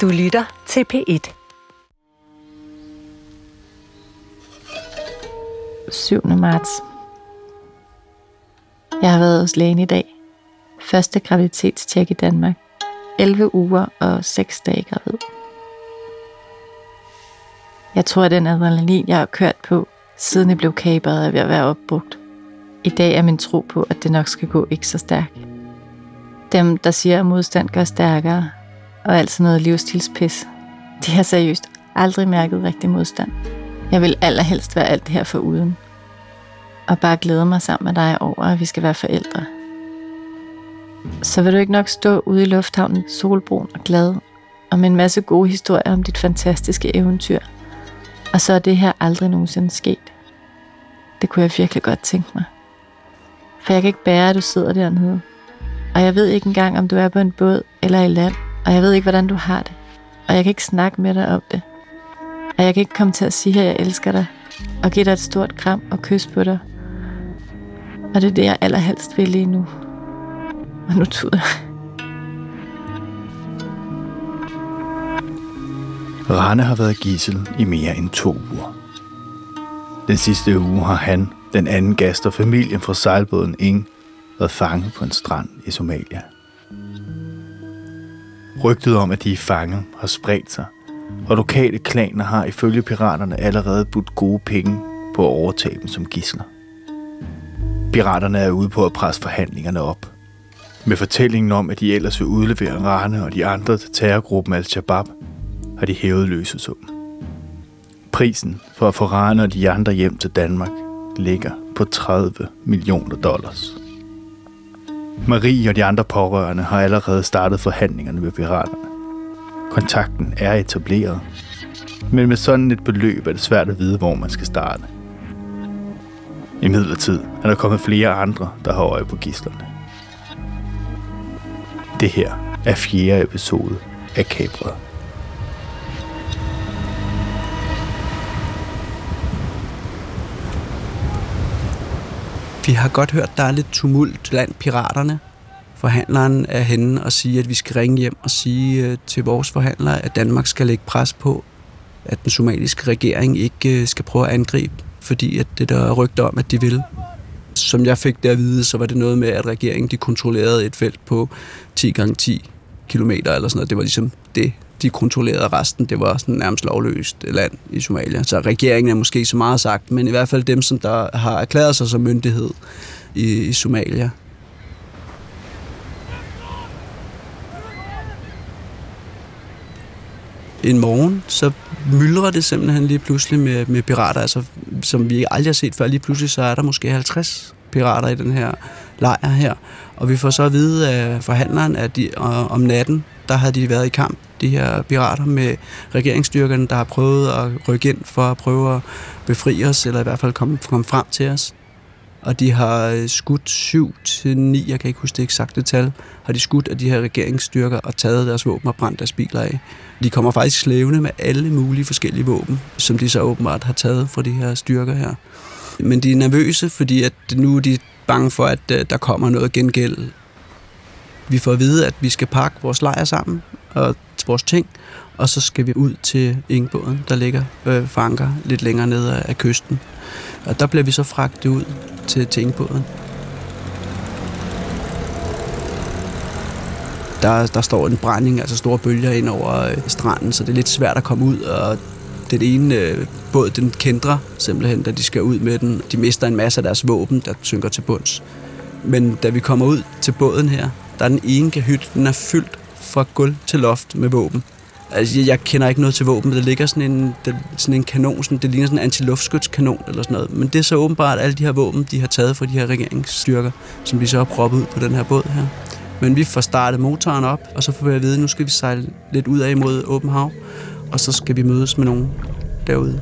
Du lytter til P1. 7. marts. Jeg har været hos lægen i dag. Første graviditetstjek i Danmark. 11 uger og 6 dage gravid. Jeg tror, at den adrenalin, jeg har kørt på, siden jeg blev kabret, er ved at være opbrugt. I dag er min tro på, at det nok skal gå ikke så stærkt. Dem, der siger, at modstand gør stærkere, og alt sådan noget livsstilspis, de har seriøst aldrig mærket rigtig modstand. Jeg vil allerhelst være alt det her for uden. Og bare glæde mig sammen med dig over, at vi skal være forældre. Så vil du ikke nok stå ude i lufthavnen solbrun og glad, og med en masse gode historier om dit fantastiske eventyr. Og så er det her aldrig nogensinde sket. Det kunne jeg virkelig godt tænke mig. For jeg kan ikke bære, at du sidder dernede. Og jeg ved ikke engang, om du er på en båd eller i land. Og jeg ved ikke, hvordan du har det. Og jeg kan ikke snakke med dig om det. Og jeg kan ikke komme til at sige, at jeg elsker dig. Og give dig et stort kram og kys på dig. Og det er det, jeg allerhelst vil lige nu. Og nu tuder jeg. Rane har været gissel i mere end to uger. Den sidste uge har han, den anden gæst og familien fra sejlbåden Ing, været fanget på en strand i Somalia. Rygtet om, at de er fanget, har spredt sig, og lokale klaner har ifølge piraterne allerede budt gode penge på at overtage dem som gisler. Piraterne er ude på at presse forhandlingerne op. Med fortællingen om, at de ellers vil udlevere Rane og de andre til terrorgruppen Al-Shabaab, har de hævet løsesummen. Prisen for at få Rane og de andre hjem til Danmark ligger på 30 millioner dollars. Marie og de andre pårørende har allerede startet forhandlingerne med piraterne. Kontakten er etableret, men med sådan et beløb er det svært at vide, hvor man skal starte. I midlertid er der kommet flere andre, der har øje på gislerne. Det her er fjerde episode af Kabret. Vi har godt hørt, der er lidt tumult blandt piraterne. Forhandleren er henne og siger, at vi skal ringe hjem og sige øh, til vores forhandlere, at Danmark skal lægge pres på, at den somaliske regering ikke øh, skal prøve at angribe, fordi at det der er rygter om, at de vil. Som jeg fik det at vide, så var det noget med, at regeringen de kontrollerede et felt på 10 gange 10 kilometer eller sådan noget. Det var ligesom det, de kontrollerede resten. Det var sådan nærmest lovløst land i Somalia. Så regeringen er måske så meget sagt, men i hvert fald dem, som der har erklæret sig som myndighed i, i Somalia. En morgen, så myldrer det simpelthen lige pludselig med, med pirater, altså, som vi aldrig har set før. Lige pludselig så er der måske 50 pirater i den her lejr her. Og vi får så at vide af forhandleren, at de, om natten, der havde de været i kamp, de her pirater med regeringsstyrkerne, der har prøvet at rykke ind for at prøve at befri os, eller i hvert fald komme, komme frem til os. Og de har øh, skudt 7 til 9, jeg kan ikke huske det eksakte tal, har de skudt af de her regeringsstyrker og taget deres våben og brændt deres biler af. De kommer faktisk slævende med alle mulige forskellige våben, som de så åbenbart har taget fra de her styrker her. Men de er nervøse, fordi at nu er de bange for, at øh, der kommer noget gengæld. Vi får at vide, at vi skal pakke vores lejr sammen og vores ting, og så skal vi ud til Ingebåden, der ligger øh, fanker lidt længere nede af kysten. Og der bliver vi så fragtet ud til, til Ingebåden. Der, der står en brænding, altså store bølger ind over øh, stranden, så det er lidt svært at komme ud, og den ene øh, båd, den kendrer simpelthen, da de skal ud med den. De mister en masse af deres våben, der synker til bunds. Men da vi kommer ud til båden her, der er den ene kahyt, den er fyldt fra gulv til loft med våben. Altså, jeg, jeg kender ikke noget til våben, men der ligger sådan en, der, sådan en kanon, sådan, det ligner sådan en antiluftskytskanon eller sådan noget. Men det er så åbenbart alle de her våben, de har taget fra de her regeringsstyrker, som vi så har proppet ud på den her båd her. Men vi får startet motoren op, og så får vi at vide, at nu skal vi sejle lidt ud af imod åben hav, og så skal vi mødes med nogen derude.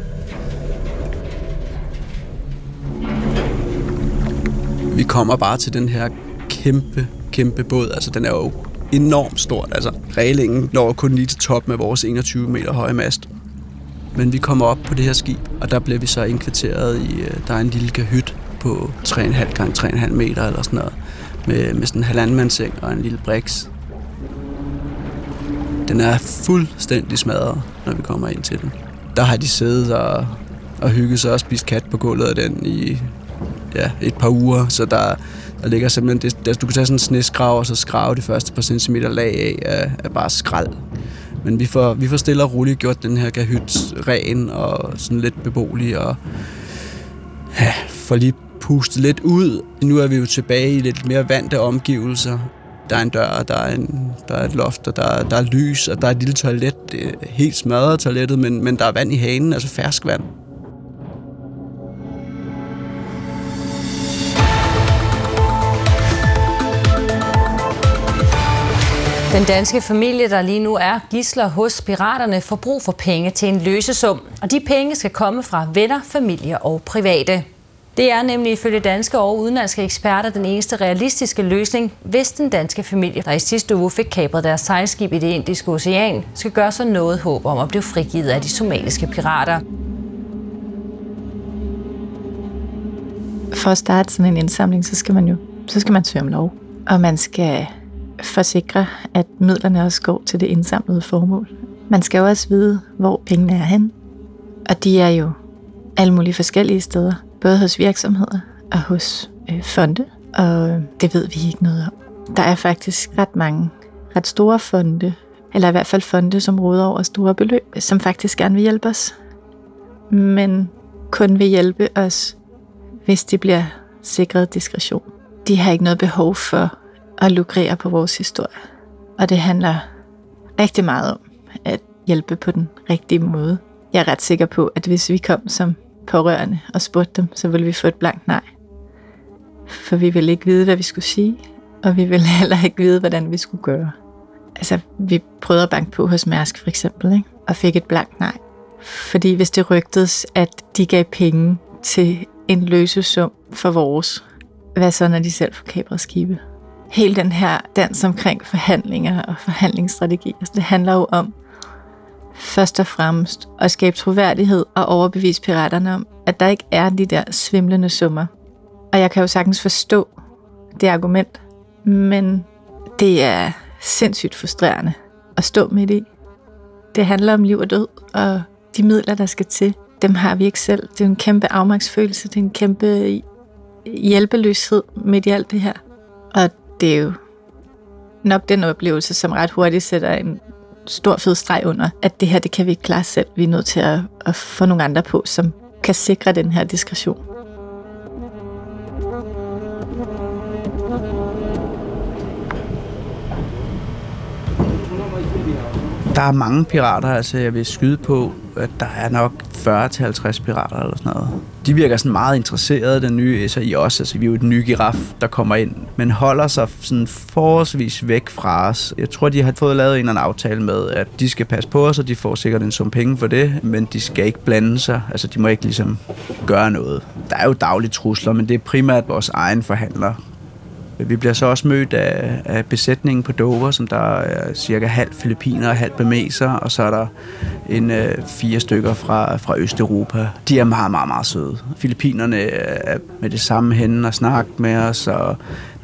Vi kommer bare til den her kæmpe, kæmpe båd. Altså, den er jo enormt stort. Altså, reglingen når kun lige til top med vores 21 meter høje mast. Men vi kommer op på det her skib, og der bliver vi så indkvarteret i, øh, der er en lille kahyt på 3,5 gange 3,5 meter eller sådan noget, med, med sådan en halvandmandsseng og en lille briks. Den er fuldstændig smadret, når vi kommer ind til den. Der har de siddet og, og hygget sig og spist kat på gulvet af den i ja, et par uger, så der, der ligger simpelthen, det, altså, du kan tage sådan en sneskrav og så skrave de første par centimeter lag af, af, af bare skrald. Men vi får, vi får stille og roligt gjort den her kahyt ren og sådan lidt beboelig og ja, får lige pustet lidt ud. Nu er vi jo tilbage i lidt mere vante omgivelser. Der er en dør, der er, en, der er et loft, og der, er, der er lys, og der er et lille toilet. Det er helt smadret toilettet, men, men der er vand i hanen, altså ferskvand. Den danske familie, der lige nu er gisler hos piraterne, får brug for penge til en løsesum. Og de penge skal komme fra venner, familie og private. Det er nemlig ifølge danske og udenlandske eksperter den eneste realistiske løsning, hvis den danske familie, der i sidste uge fik kapret deres sejlskib i det indiske ocean, skal gøre sig noget håb om at blive frigivet af de somaliske pirater. For at starte sådan en indsamling, så skal man jo så skal man søge om lov. Og man skal forsikre, at midlerne også går til det indsamlede formål. Man skal jo også vide, hvor pengene er hen. Og de er jo alle mulige forskellige steder. Både hos virksomheder og hos øh, fonde. Og det ved vi ikke noget om. Der er faktisk ret mange ret store fonde, eller i hvert fald fonde, som råder over store beløb, som faktisk gerne vil hjælpe os. Men kun vil hjælpe os, hvis de bliver sikret diskretion. De har ikke noget behov for at lukrere på vores historie. Og det handler rigtig meget om at hjælpe på den rigtige måde. Jeg er ret sikker på, at hvis vi kom som pårørende og spurgte dem, så ville vi få et blankt nej. For vi ville ikke vide, hvad vi skulle sige, og vi ville heller ikke vide, hvordan vi skulle gøre. Altså, vi prøvede at banke på hos Mærsk for eksempel, ikke? og fik et blankt nej. Fordi hvis det rygtedes, at de gav penge til en løsesum for vores, hvad så, når de selv får kapret skibe? Hele den her dans omkring forhandlinger og forhandlingsstrategier, altså det handler jo om først og fremmest at skabe troværdighed og overbevise piraterne om, at der ikke er de der svimlende summer. Og jeg kan jo sagtens forstå det argument, men det er sindssygt frustrerende at stå midt i. Det handler om liv og død, og de midler, der skal til, dem har vi ikke selv. Det er en kæmpe afmagtsfølelse, det er en kæmpe hjælpeløshed midt i alt det her. Og det er jo nok den oplevelse, som ret hurtigt sætter en stor fed streg under, at det her, det kan vi ikke klare selv. Vi er nødt til at, at få nogle andre på, som kan sikre den her diskretion. Der er mange pirater, altså jeg vil skyde på, at der er nok 40-50 pirater eller sådan noget. De virker sådan meget interesserede, den nye Esser, i os. Altså vi er jo den nye giraf, der kommer ind, men holder sig sådan forholdsvis væk fra os. Jeg tror, de har fået lavet en eller anden aftale med, at de skal passe på os, og de får sikkert en sum penge for det, men de skal ikke blande sig. Altså de må ikke ligesom gøre noget. Der er jo daglige trusler, men det er primært vores egen forhandler, vi bliver så også mødt af, af besætningen på Dover, som der er cirka halv filipiner og halv bemeser, og så er der en øh, fire stykker fra, fra Østeuropa. De er meget, meget, meget søde. Filipinerne er med det samme henne og snakker med os, og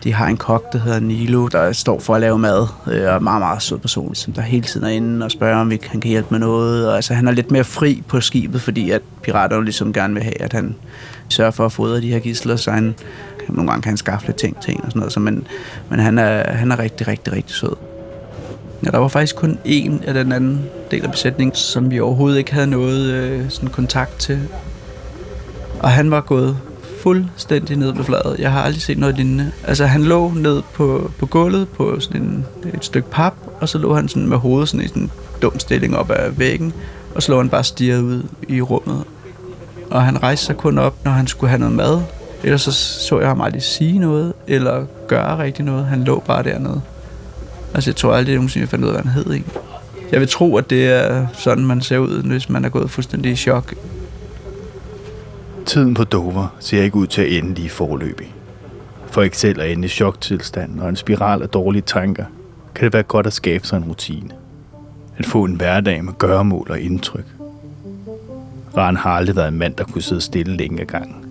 de har en kok, der hedder Nilo, der står for at lave mad, øh, og er meget, meget sød person, som der hele tiden er inde og spørger, om vi, han kan hjælpe med noget. Og, altså, han er lidt mere fri på skibet, fordi at piraterne ligesom gerne vil have, at han sørger for at fodre de her gidsler, så han nogle gange kan han skaffe lidt ting til en og sådan noget, så, men, men han, er, han er rigtig, rigtig, rigtig sød. Ja, der var faktisk kun en af den anden del af besætningen, som vi overhovedet ikke havde noget øh, sådan kontakt til. Og han var gået fuldstændig ned på fladet. Jeg har aldrig set noget lignende. Altså, han lå ned på, på gulvet på sådan en, et stykke pap, og så lå han sådan med hovedet sådan i sådan en dum stilling op ad væggen, og så lå han bare stirret ud i rummet. Og han rejste sig kun op, når han skulle have noget mad, Ellers så så jeg ham aldrig sige noget, eller gøre rigtig noget. Han lå bare dernede. Altså, jeg tror aldrig, at jeg fandt ud af, hvad han hed. Ikke? Jeg vil tro, at det er sådan, man ser ud, hvis man er gået fuldstændig i chok. Tiden på Dover ser ikke ud til at ende lige forløbig. For ikke selv at ende i choktilstand og en spiral af dårlige tanker, kan det være godt at skabe sig en rutine. At få en hverdag med gøremål og indtryk. Ran har aldrig været en mand, der kunne sidde stille længe ad gangen.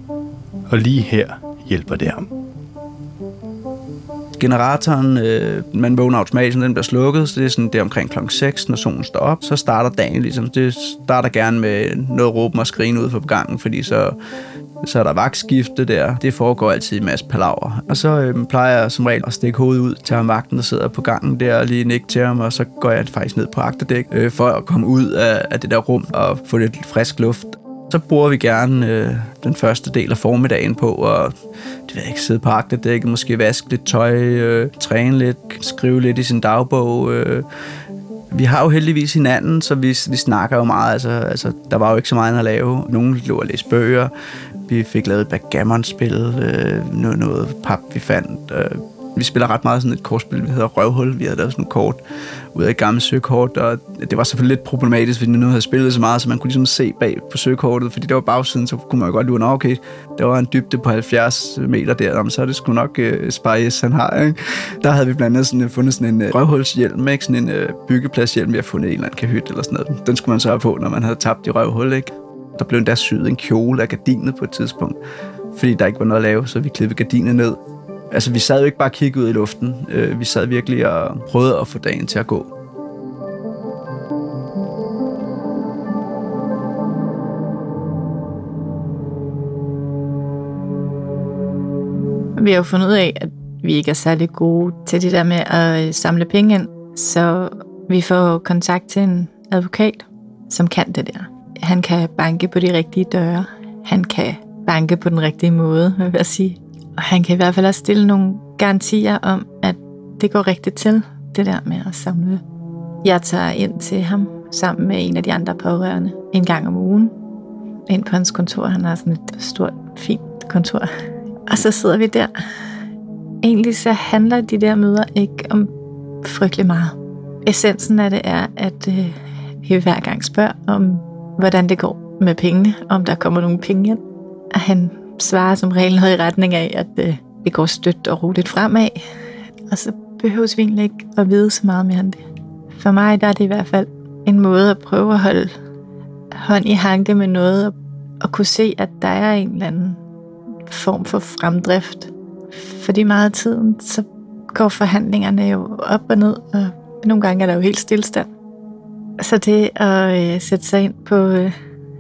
Og lige her hjælper det ham. Generatoren, øh, man vågner automatisk, den bliver slukket, så det er sådan, der omkring klokken 6, når solen står op, så starter dagen ligesom. Det starter gerne med noget råben og skrigen ud for gangen, fordi så, så er der vagtskifte der. Det foregår altid i masse palaver. Og så øh, plejer jeg som regel at stikke hovedet ud til ham vagten, der sidder på gangen der og lige nikke til ham, og så går jeg faktisk ned på agterdæk øh, for at komme ud af, af det der rum og få lidt frisk luft. Så bruger vi gerne øh, den første del af formiddagen på at det ved jeg ikke, sidde på agterdækket, måske vaske lidt tøj, øh, træne lidt, skrive lidt i sin dagbog. Øh. Vi har jo heldigvis hinanden, så vi, vi snakker jo meget. Altså, altså, der var jo ikke så meget at lave. Nogle lå at læse bøger. Vi fik lavet et backgammon-spil, øh, noget, noget pap, vi fandt. Øh, vi spiller ret meget sådan et kortspil, vi hedder Røvhul. Vi havde lavet sådan et kort ud af et gammelt søkort, og det var selvfølgelig lidt problematisk, fordi nu havde spillet så meget, så man kunne ligesom se bag på søkortet, fordi det var bagsiden, så kunne man jo godt lure, okay, der var en dybde på 70 meter der, så er det sgu nok øh, uh, Spice, han har. Ikke? Der havde vi blandt andet sådan, øh, fundet sådan en uh, røvhulshjelm, ikke? sådan en uh, byggepladshjelm, vi har fundet i en eller anden kahyt eller sådan noget. Den skulle man så have på, når man havde tabt i røvhul. Ikke? Der blev endda syet en kjole af gardinet på et tidspunkt, fordi der ikke var noget at lave, så vi klippede gardinet ned Altså, vi sad jo ikke bare og kiggede ud i luften. Øh, vi sad virkelig og prøvede at få dagen til at gå. Vi har jo fundet ud af, at vi ikke er særlig gode til det der med at øh, samle penge ind, så vi får kontakt til en advokat, som kan det der. Han kan banke på de rigtige døre. Han kan banke på den rigtige måde, vil jeg sige. Og han kan i hvert fald også stille nogle garantier om, at det går rigtigt til, det der med at samle. Jeg tager ind til ham sammen med en af de andre pårørende en gang om ugen. Ind på hans kontor. Han har sådan et stort, fint kontor. Og så sidder vi der. Egentlig så handler de der møder ikke om frygtelig meget. Essensen af det er, at øh, vi hver gang spørger om, hvordan det går med pengene, om der kommer nogle penge ind. Og han svarer som regel noget i retning af, at øh, det går stødt og roligt fremad. Og så behøves vi egentlig ikke at vide så meget mere end det. For mig der er det i hvert fald en måde at prøve at holde hånd i hanke med noget, og, og kunne se, at der er en eller anden form for fremdrift. Fordi meget af tiden, så går forhandlingerne jo op og ned, og nogle gange er der jo helt stillestand. Så det at øh, sætte sig ind på øh,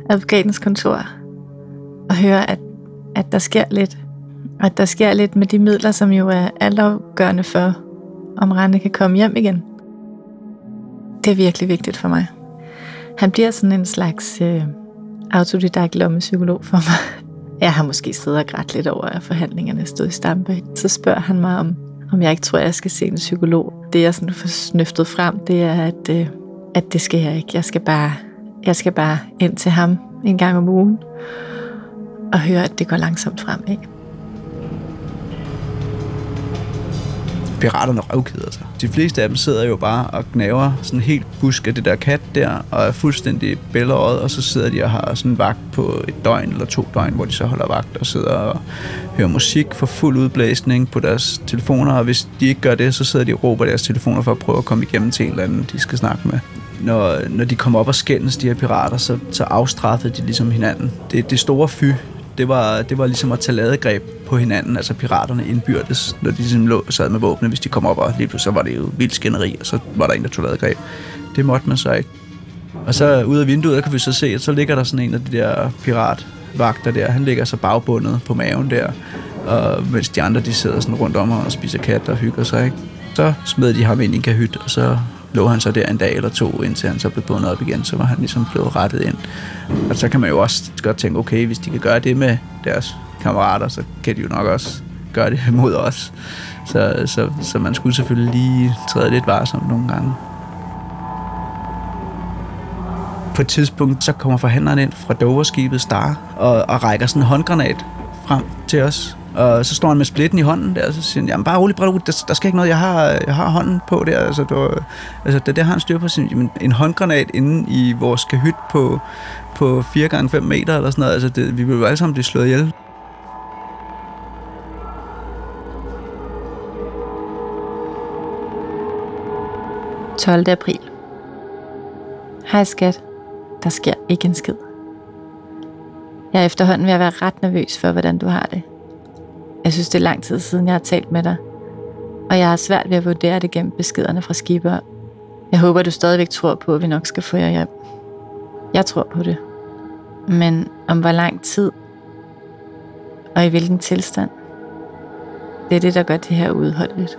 advokatens kontor og høre, at at der sker lidt. Og at der sker lidt med de midler, som jo er altafgørende for, om Rane kan komme hjem igen. Det er virkelig vigtigt for mig. Han bliver sådan en slags øh, autodidakt lommepsykolog for mig. Jeg har måske siddet og grædt lidt over, at forhandlingerne stod i stampe. Så spørger han mig, om, om jeg ikke tror, at jeg skal se en psykolog. Det, jeg sådan får snøftet frem, det er, at, øh, at det skal jeg ikke. Jeg skal, bare, jeg skal bare ind til ham en gang om ugen og høre, at det går langsomt fremad. Piraterne røvkeder sig. De fleste af dem sidder jo bare og gnaver sådan helt busk af det der kat der, og er fuldstændig bællerøjet, og så sidder de og har sådan vagt på et døgn eller to døgn, hvor de så holder vagt og sidder og hører musik for fuld udblæsning på deres telefoner, og hvis de ikke gør det, så sidder de og råber deres telefoner for at prøve at komme igennem til en eller anden, de skal snakke med når, når de kommer op og skændes, de her pirater, så, så afstraffede de ligesom hinanden. Det, det store fy, det var, det var ligesom at tage ladegreb på hinanden, altså piraterne indbyrdes, når de ligesom lå, sad med våbne, hvis de kom op, og lige pludselig så var det jo vildt skænderi, og så var der en, der tog ladegreb. Det måtte man så ikke. Og så ud af vinduet, der kan vi så se, at så ligger der sådan en af de der piratvagter der, han ligger så bagbundet på maven der, og mens de andre, de sidder sådan rundt om og spiser kat og hygger sig, ikke? Så smed de ham ind i en kahyt, og så lå han så der en dag eller to, indtil han så blev bundet op igen, så var han ligesom blevet rettet ind. Og så kan man jo også godt tænke, okay, hvis de kan gøre det med deres kammerater, så kan de jo nok også gøre det mod os. Så, så, så man skulle selvfølgelig lige træde lidt varsomt nogle gange. På et tidspunkt, så kommer forhandleren ind fra Doverskibet Star og, og rækker sådan en håndgranat frem til os. Og så står han med splitten i hånden der, og så siger han, jamen bare rolig, bare rolig, der, der skal ikke noget, jeg har, jeg har hånden på der. Altså, det, altså det, det har han styr på. Sin, jamen, en håndgranat inde i vores kahyt på, på 4 gange 5 meter eller sådan noget. Altså det, vi vil jo alle sammen blive slået ihjel. – 12. april. Hej skat. Der sker ikke en skid. Jeg er efterhånden ved at være ret nervøs for, hvordan du har det. Jeg synes, det er lang tid siden, jeg har talt med dig. Og jeg har svært ved at vurdere det gennem beskederne fra skipper. Jeg håber, du stadigvæk tror på, at vi nok skal få jer hjem. Jeg tror på det. Men om hvor lang tid og i hvilken tilstand, det er det, der gør det her udholdeligt.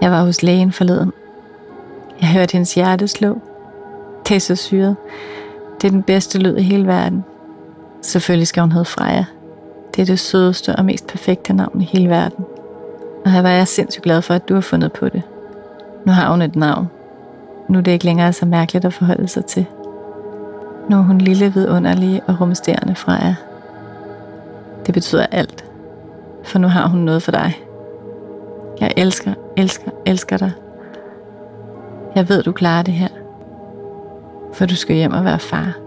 Jeg var hos lægen forleden. Jeg hørte hendes hjerte slå. Det er så syret. Det er den bedste lyd i hele verden. Selvfølgelig skal hun hedde Freja. Det er det sødeste og mest perfekte navn i hele verden. Og her var jeg sindssygt glad for, at du har fundet på det. Nu har hun et navn. Nu er det ikke længere så mærkeligt at forholde sig til. Nu er hun lille, vidunderlige og rumsterende Freja. Det betyder alt. For nu har hun noget for dig. Jeg elsker, elsker, elsker dig. Jeg ved, du klarer det her. For du skal hjem og være far.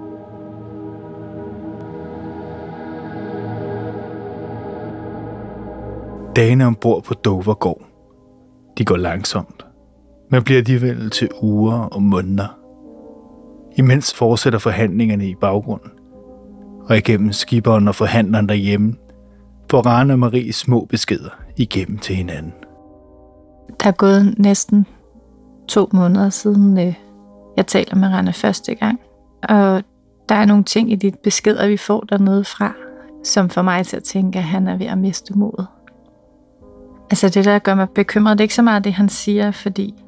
Dagene ombord på Dover går. De går langsomt, men bliver alligevel til uger og måneder. Imens fortsætter forhandlingerne i baggrunden, og igennem skiberen og forhandleren derhjemme får Rane og Marie små beskeder igennem til hinanden. Der er gået næsten to måneder siden øh, jeg taler med Rane første gang. Og der er nogle ting i dit beskeder, vi får dernede fra, som får mig til at tænke, at han er ved at miste modet. Altså det, der gør mig bekymret, det er ikke så meget det, han siger, fordi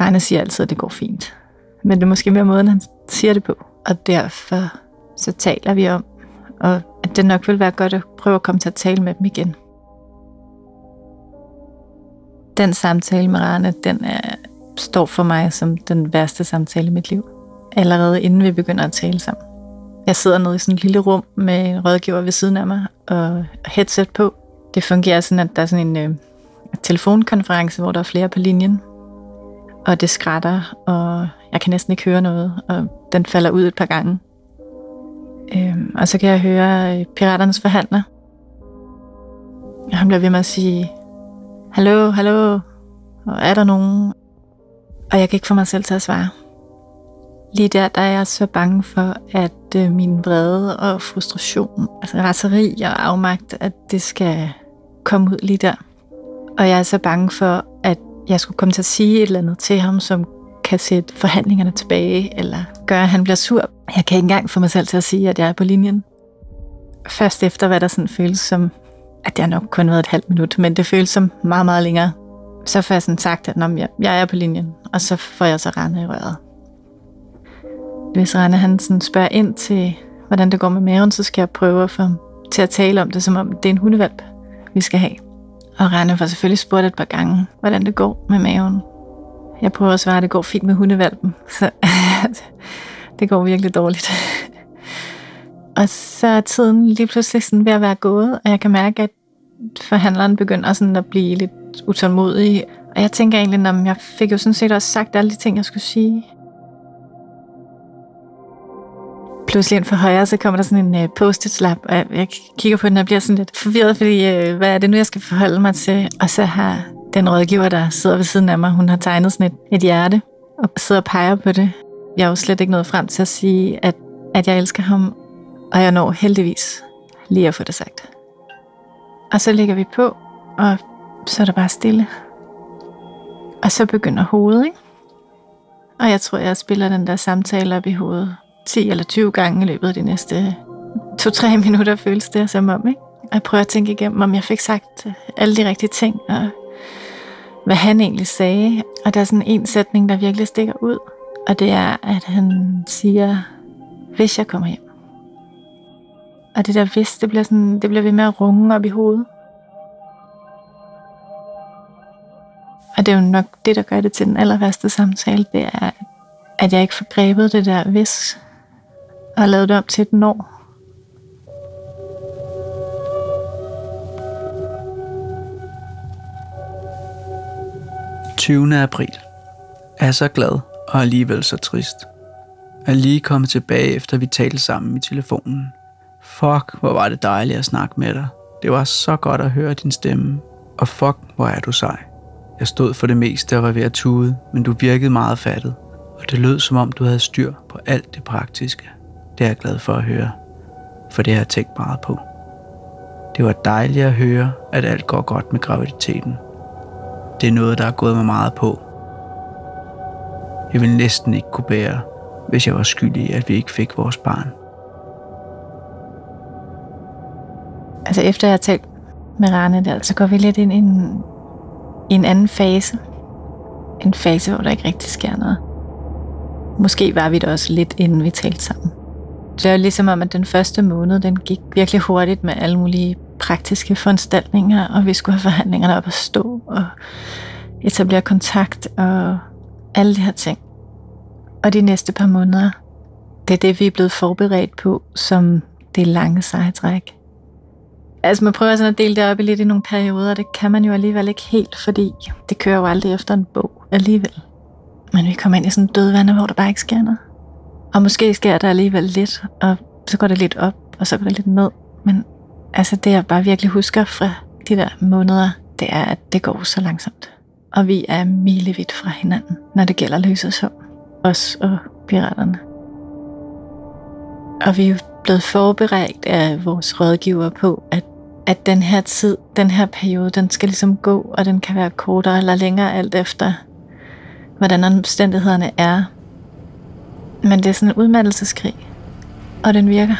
Rane siger altid, at det går fint. Men det er måske mere måden, han siger det på. Og derfor så taler vi om, og at det nok vil være godt at prøve at komme til at tale med dem igen. Den samtale med Rane, den er, står for mig som den værste samtale i mit liv. Allerede inden vi begynder at tale sammen. Jeg sidder nede i sådan et lille rum med en rådgiver ved siden af mig og headset på. Det fungerer sådan, at der er sådan en øh, telefonkonference, hvor der er flere på linjen. Og det skrætter, og jeg kan næsten ikke høre noget, og den falder ud et par gange. Øhm, og så kan jeg høre øh, piraternes forhandler. Han bliver ved med at sige, Hallo, hallo, og er der nogen? Og jeg kan ikke få mig selv til at svare. Lige der, der er jeg så bange for, at øh, min vrede og frustration, altså raseri og afmagt, at det skal komme ud lige der. Og jeg er så bange for, at jeg skulle komme til at sige et eller andet til ham, som kan sætte forhandlingerne tilbage, eller gøre, at han bliver sur. Jeg kan ikke engang få mig selv til at sige, at jeg er på linjen. Først efter, hvad der sådan føles som, at det har nok kun været et halvt minut, men det føles som meget, meget længere. Så får jeg sådan sagt, at jeg, jeg er på linjen, og så får jeg så Rane i røret. Hvis Rane han sådan spørger ind til, hvordan det går med maven, så skal jeg prøve at få ham til at tale om det, som om det er en hundevalp, vi skal have. Og Rane får selvfølgelig spurgt et par gange, hvordan det går med maven. Jeg prøver at svare, at det går fint med hundevalpen. Så det går virkelig dårligt. og så er tiden lige pludselig sådan ved at være gået, og jeg kan mærke, at forhandleren begynder sådan at blive lidt utålmodig. Og jeg tænker egentlig, at jeg fik jo sådan set også sagt alle de ting, jeg skulle sige. Pludselig ind for højre, så kommer der sådan en øh, post-it-lap, og jeg, jeg kigger på den og bliver sådan lidt forvirret, fordi øh, hvad er det nu, jeg skal forholde mig til? Og så har den rådgiver, der sidder ved siden af mig, hun har tegnet sådan et, et hjerte og sidder og peger på det. Jeg er jo slet ikke nået frem til at sige, at, at jeg elsker ham, og jeg når heldigvis lige at få det sagt. Og så lægger vi på, og så er der bare stille. Og så begynder hovedet, ikke? Og jeg tror, jeg spiller den der samtale op i hovedet 10 eller 20 gange i løbet af de næste 2-3 minutter, føles det som om, ikke? Og jeg prøver at tænke igennem, om jeg fik sagt øh, alle de rigtige ting, og hvad han egentlig sagde. Og der er sådan en sætning, der virkelig stikker ud, og det er, at han siger, hvis jeg kommer hjem. Og det der hvis, det bliver, sådan, det bliver ved med at runge op i hovedet. Og det er jo nok det, der gør det til den aller værste samtale, det er, at jeg ikke får grebet det der hvis, og lavet det om til et når. 20. april. Er så glad og alligevel så trist. Er lige kommet tilbage efter vi talte sammen i telefonen. Fuck, hvor var det dejligt at snakke med dig. Det var så godt at høre din stemme. Og fuck, hvor er du sej. Jeg stod for det meste og var ved at tude, men du virkede meget fattet. Og det lød som om du havde styr på alt det praktiske. Det er jeg glad for at høre, for det har jeg tænkt meget på. Det var dejligt at høre, at alt går godt med graviditeten. Det er noget, der er gået mig meget på. Jeg ville næsten ikke kunne bære, hvis jeg var skyldig i, at vi ikke fik vores barn. Altså efter jeg har talt med Rane der, så går vi lidt ind i en, i en anden fase. En fase, hvor der ikke rigtig sker noget. Måske var vi det også lidt, inden vi talte sammen. Det er ligesom om, at den første måned, den gik virkelig hurtigt med alle mulige praktiske foranstaltninger, og vi skulle have forhandlingerne op at stå, og etablere kontakt, og alle de her ting. Og de næste par måneder, det er det, vi er blevet forberedt på, som det lange sejtræk. Altså man prøver sådan at dele det op i lidt i nogle perioder, det kan man jo alligevel ikke helt, fordi det kører jo aldrig efter en bog alligevel. Men vi kommer ind i sådan en dødvande, hvor der bare ikke sker noget. Og måske sker der alligevel lidt, og så går det lidt op, og så går det lidt ned. Men altså det, jeg bare virkelig husker fra de der måneder, det er, at det går så langsomt. Og vi er milevidt fra hinanden, når det gælder løsesum. Os og piraterne. Og vi er jo blevet forberedt af vores rådgiver på, at, at den her tid, den her periode, den skal ligesom gå, og den kan være kortere eller længere, alt efter hvordan omstændighederne er. Men det er sådan en udmattelseskrig, og den virker.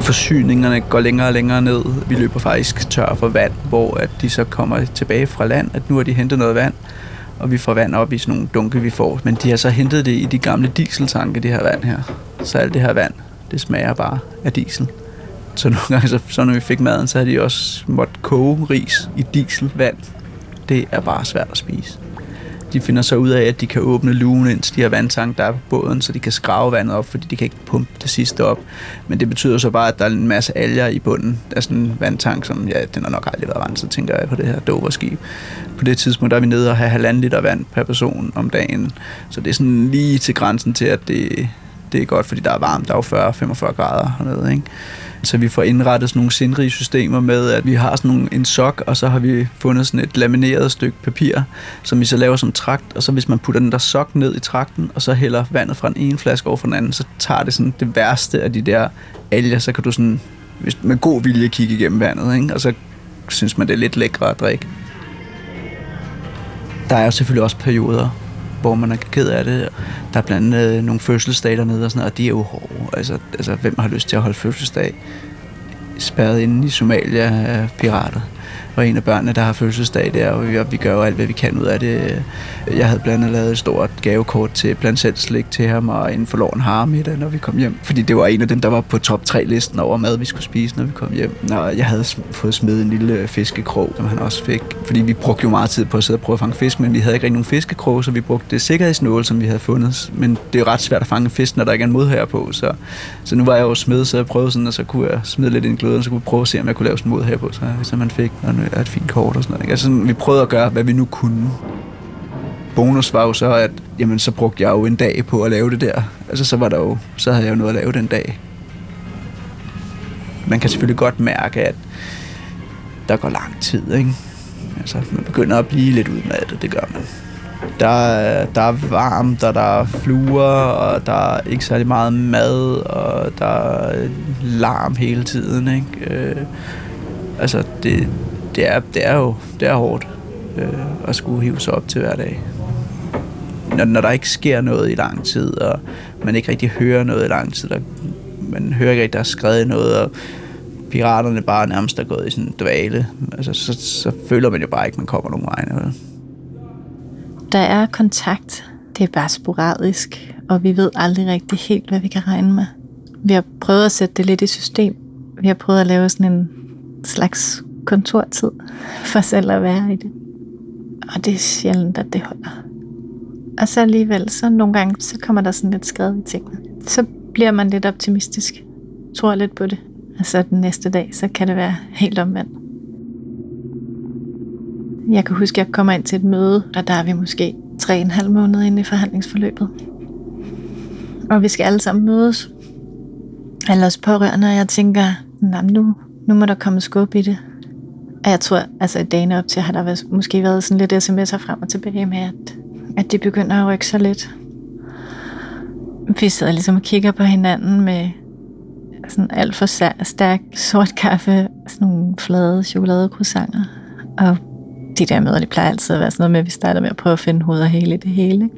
Forsyningerne går længere og længere ned. Vi løber faktisk tør for vand, hvor at de så kommer tilbage fra land, at nu har de hentet noget vand, og vi får vand op i sådan nogle dunke, vi får. Men de har så hentet det i de gamle dieseltanke, det her vand her. Så alt det her vand, det smager bare af diesel. Så nogle gange, så, så når vi fik maden, så havde de også måtte koge ris i dieselvand. Det er bare svært at spise. De finder så ud af, at de kan åbne lugen ind til de her vandtank, der er på båden, så de kan skrave vandet op, fordi de kan ikke pumpe det sidste op. Men det betyder så bare, at der er en masse alger i bunden af sådan en vandtank, som ja, den har nok aldrig været renset, tænker jeg på det her Dover-skib. På det tidspunkt der er vi nede og have halvanden liter vand per person om dagen. Så det er sådan lige til grænsen til, at det, det er godt, fordi der er varmt. Der er jo 40-45 grader hernede, ikke? Så vi får indrettet sådan nogle sindrige systemer med, at vi har sådan nogle, en sok, og så har vi fundet sådan et lamineret stykke papir, som vi så laver som trakt, og så hvis man putter den der sok ned i trakten, og så hælder vandet fra den ene flaske over for den anden, så tager det sådan det værste af de der alger, så kan du sådan hvis, med god vilje kigge igennem vandet, ikke? og så synes man, det er lidt lækre at drikke. Der er jo selvfølgelig også perioder, hvor man er ked af det. Der er blandt andet øh, nogle fødselsdage dernede og sådan noget, og de er jo hårde. Altså, altså, hvem har lyst til at holde fødselsdag? Spærret inde i Somalia af pirater var en af børnene, der har fødselsdag der, og vi, vi gør jo alt, hvad vi kan ud af det. Jeg havde blandt andet lavet et stort gavekort til blandt selv slik til ham, og en forloren harmiddag, når vi kom hjem. Fordi det var en af dem, der var på top 3-listen over mad, vi skulle spise, når vi kom hjem. Og jeg havde fået smidt en lille øh, fiskekrog, som han også fik. Fordi vi brugte jo meget tid på at sidde og prøve at fange fisk, men vi havde ikke rigtig nogen fiskekrog, så vi brugte det sikkerhedsnål, som vi havde fundet. Men det er jo ret svært at fange fisk, når der ikke er en modherre på. Så, så nu var jeg jo smed, så jeg prøvede sådan, og så kunne jeg smide lidt ind i gløden, så kunne jeg prøve at se, om jeg kunne lave sådan en modherre på, så, så man fik Øh, er et fint kort og sådan noget. Ikke? Altså, vi prøvede at gøre, hvad vi nu kunne. Bonus var jo så, at jamen, så brugte jeg jo en dag på at lave det der. Altså, så, var der jo, så havde jeg jo noget at lave den dag. Man kan selvfølgelig godt mærke, at der går lang tid, ikke? Altså, man begynder at blive lidt udmattet, det gør man. Der, der er varmt, og der er fluer, og der er ikke særlig meget mad, og der er larm hele tiden, ikke? Øh, altså, det, det, er, det er jo det er hårdt øh, at skulle hive sig op til hver dag. Når, når der ikke sker noget i lang tid, og man ikke rigtig hører noget i lang tid, og man hører ikke rigtig, der er skrevet noget, og piraterne bare nærmest er gået i sådan en dvale, altså, så, så føler man jo bare ikke, at man kommer nogen vegne. Der er kontakt, det er bare sporadisk, og vi ved aldrig rigtig helt, hvad vi kan regne med. Vi har prøvet at sætte det lidt i system. Vi har prøvet at lave sådan en slags kontortid for selv at være i det. Og det er sjældent, at det holder. Og så alligevel, så nogle gange, så kommer der sådan lidt skred i tingene. Så bliver man lidt optimistisk. Tror lidt på det. Og så den næste dag, så kan det være helt omvendt. Jeg kan huske, at jeg kommer ind til et møde, og der er vi måske tre en halv måned inde i forhandlingsforløbet. Og vi skal alle sammen mødes. Alle os pårørende, og jeg tænker, nu, nu må der komme skub i det. Og jeg tror, altså i dagene op til, har der været, måske været sådan lidt sms'er frem og tilbage med, at, at de begynder at rykke sig lidt. vi sidder ligesom og kigger på hinanden med sådan alt for stærk sort kaffe, sådan nogle flade chokoladecroissanter. Og de der møder, de plejer altid at være sådan noget med, at vi starter med at prøve at finde hoved og hele i det hele.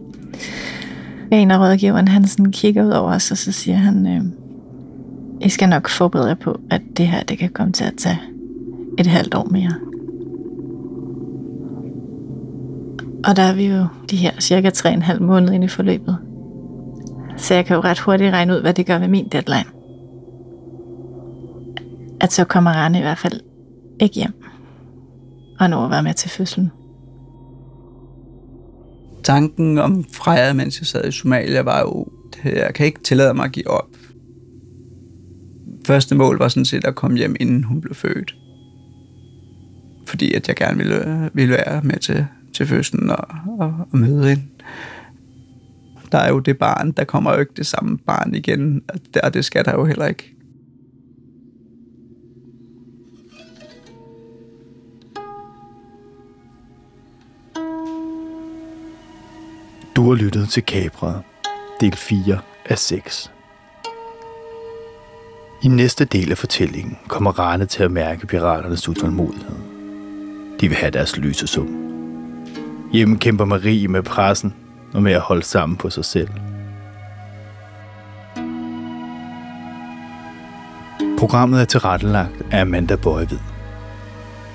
En af rådgiveren, han sådan kigger ud over os, og så siger han, øh, I skal nok forberede jer på, at det her, det kan komme til at tage et halvt år mere. Og der er vi jo de her cirka 3,5 måneder inde i forløbet. Så jeg kan jo ret hurtigt regne ud, hvad det gør ved min deadline. At så kommer Rane i hvert fald ikke hjem og når at være med til fødslen. Tanken om Freja, mens jeg sad i Somalia, var jo, jeg kan ikke tillade mig at give op. Første mål var sådan set at komme hjem, inden hun blev født. Fordi at jeg gerne ville, ville være med til, til fødslen og, og, og møde hende. Der er jo det barn, der kommer jo ikke det samme barn igen, og det skal der jo heller ikke. Du har lyttet til Kabret, del 4 af 6. I næste del af fortællingen kommer Rane til at mærke piraternes utålmodighed. De vil have deres løsesum. Hjemme kæmper Marie med pressen og med at holde sammen på sig selv. Programmet er tilrettelagt af Amanda Bøjvid.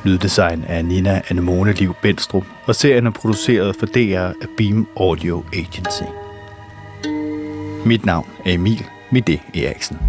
Lyddesign af Nina Anemone Liv Benstrup, og serien er produceret for DR af Beam Audio Agency. Mit navn er Emil Mide Eriksen.